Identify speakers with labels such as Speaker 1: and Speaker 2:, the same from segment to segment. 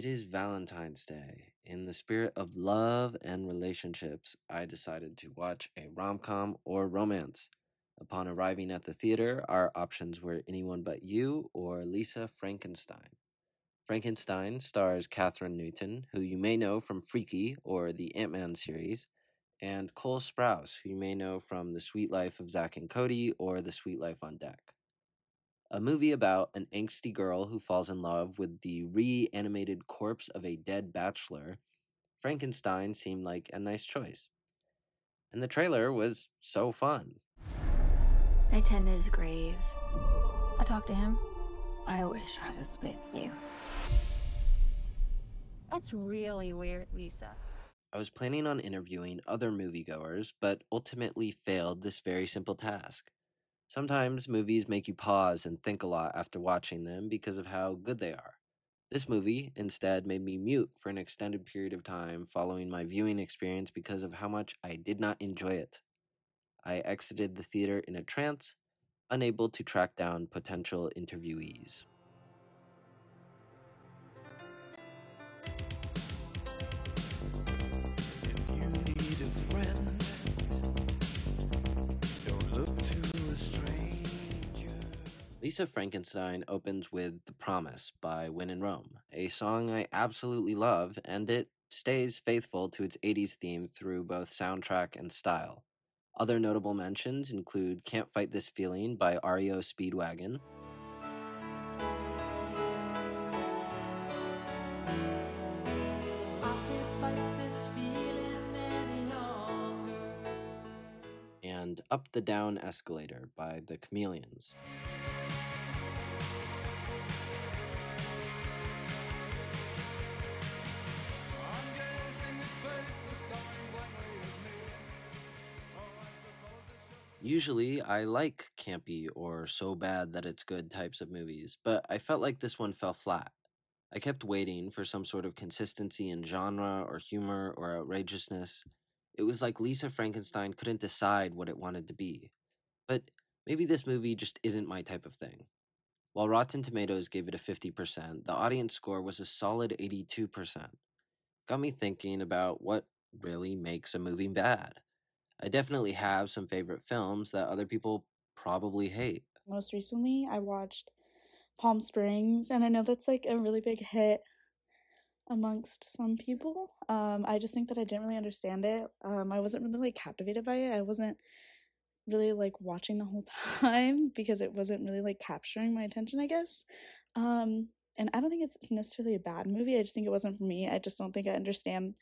Speaker 1: It is Valentine's Day. In the spirit of love and relationships, I decided to watch a rom com or romance. Upon arriving at the theater, our options were Anyone But You or Lisa Frankenstein. Frankenstein stars Kathryn Newton, who you may know from Freaky or the Ant Man series, and Cole Sprouse, who you may know from The Suite Life of Zack and Cody or The Suite Life on Deck a movie about an angsty girl who falls in love with the reanimated corpse of a dead bachelor, Frankenstein seemed like a nice choice. And the trailer was so fun.
Speaker 2: I tend his grave.
Speaker 3: I talked to him.
Speaker 2: I wish I was with you.
Speaker 3: That's really weird, Lisa.
Speaker 1: I was planning on interviewing other moviegoers, but ultimately failed this very simple task. Sometimes movies make you pause and think a lot after watching them because of how good they are. This movie, instead, made me mute for an extended period of time following my viewing experience because of how much I did not enjoy it. I exited the theater in a trance, unable to track down potential interviewees. Lisa Frankenstein opens with The Promise by When in Rome, a song I absolutely love, and it stays faithful to its 80s theme through both soundtrack and style. Other notable mentions include Can't Fight This Feeling by REO Speedwagon. And Up the Down Escalator by The Chameleons. Usually, I like campy or so bad that it's good types of movies, but I felt like this one fell flat. I kept waiting for some sort of consistency in genre or humor or outrageousness. It was like Lisa Frankenstein couldn't decide what it wanted to be. But maybe this movie just isn't my type of thing. While Rotten Tomatoes gave it a 50%, the audience score was a solid 82%. Got me thinking about what really makes a movie bad. I definitely have some favorite films that other people probably hate.
Speaker 4: Most recently, I watched Palm Springs, and I know that's like a really big hit amongst some people. Um, I just think that I didn't really understand it. Um, I wasn't really like captivated by it. I wasn't really like watching the whole time because it wasn't really like capturing my attention, I guess. Um, and I don't think it's necessarily a bad movie. I just think it wasn't for me. I just don't think I understand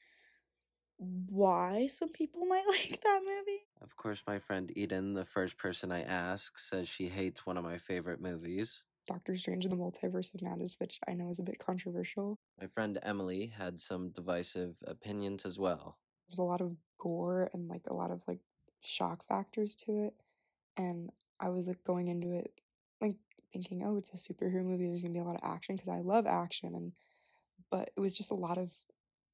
Speaker 4: why some people might like that movie.
Speaker 1: Of course, my friend Eden, the first person I ask, says she hates one of my favorite movies.
Speaker 5: Doctor Strange in the Multiverse of Madness, which I know is a bit controversial.
Speaker 1: My friend Emily had some divisive opinions as well.
Speaker 5: There's a lot of gore and like a lot of like shock factors to it. And I was like going into it like thinking, oh, it's a superhero movie. There's gonna be a lot of action because I love action, and but it was just a lot of,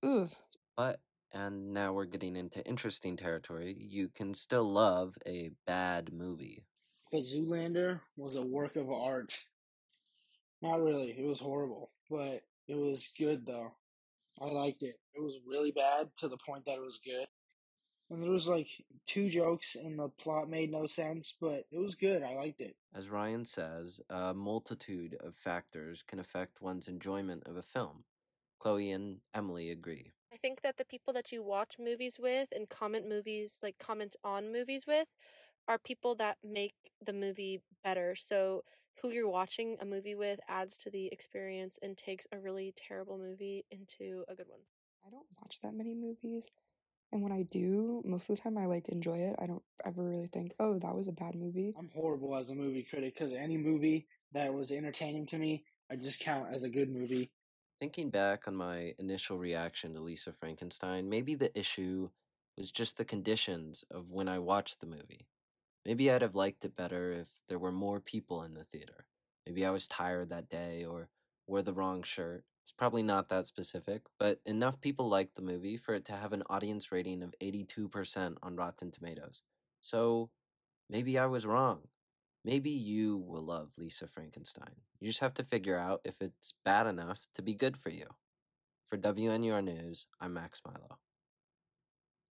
Speaker 5: ugh.
Speaker 1: But and now we're getting into interesting territory. You can still love a bad movie.
Speaker 6: But Zoolander was a work of art. Not really. It was horrible, but it was good though. I liked it. It was really bad to the point that it was good. And there was like two jokes and the plot made no sense, but it was good. I liked it.
Speaker 1: As Ryan says, a multitude of factors can affect one's enjoyment of a film. Chloe and Emily agree.
Speaker 7: I think that the people that you watch movies with and comment movies, like comment on movies with, are people that make the movie better. So who you're watching a movie with adds to the experience and takes a really terrible movie into a good one.
Speaker 5: I don't watch that many movies. And when I do, most of the time I like enjoy it. I don't ever really think, oh, that was a bad movie.
Speaker 6: I'm horrible as a movie critic because any movie that was entertaining to me, I just count as a good movie.
Speaker 1: Thinking back on my initial reaction to Lisa Frankenstein, maybe the issue was just the conditions of when I watched the movie. Maybe I'd have liked it better if there were more people in the theater. Maybe I was tired that day or wore the wrong shirt. It's probably not that specific, but enough people liked the movie for it to have an audience rating of 82% on Rotten Tomatoes. So maybe I was wrong. Maybe you will love Lisa Frankenstein. You just have to figure out if it's bad enough to be good for you. For WNUR News, I'm Max Milo.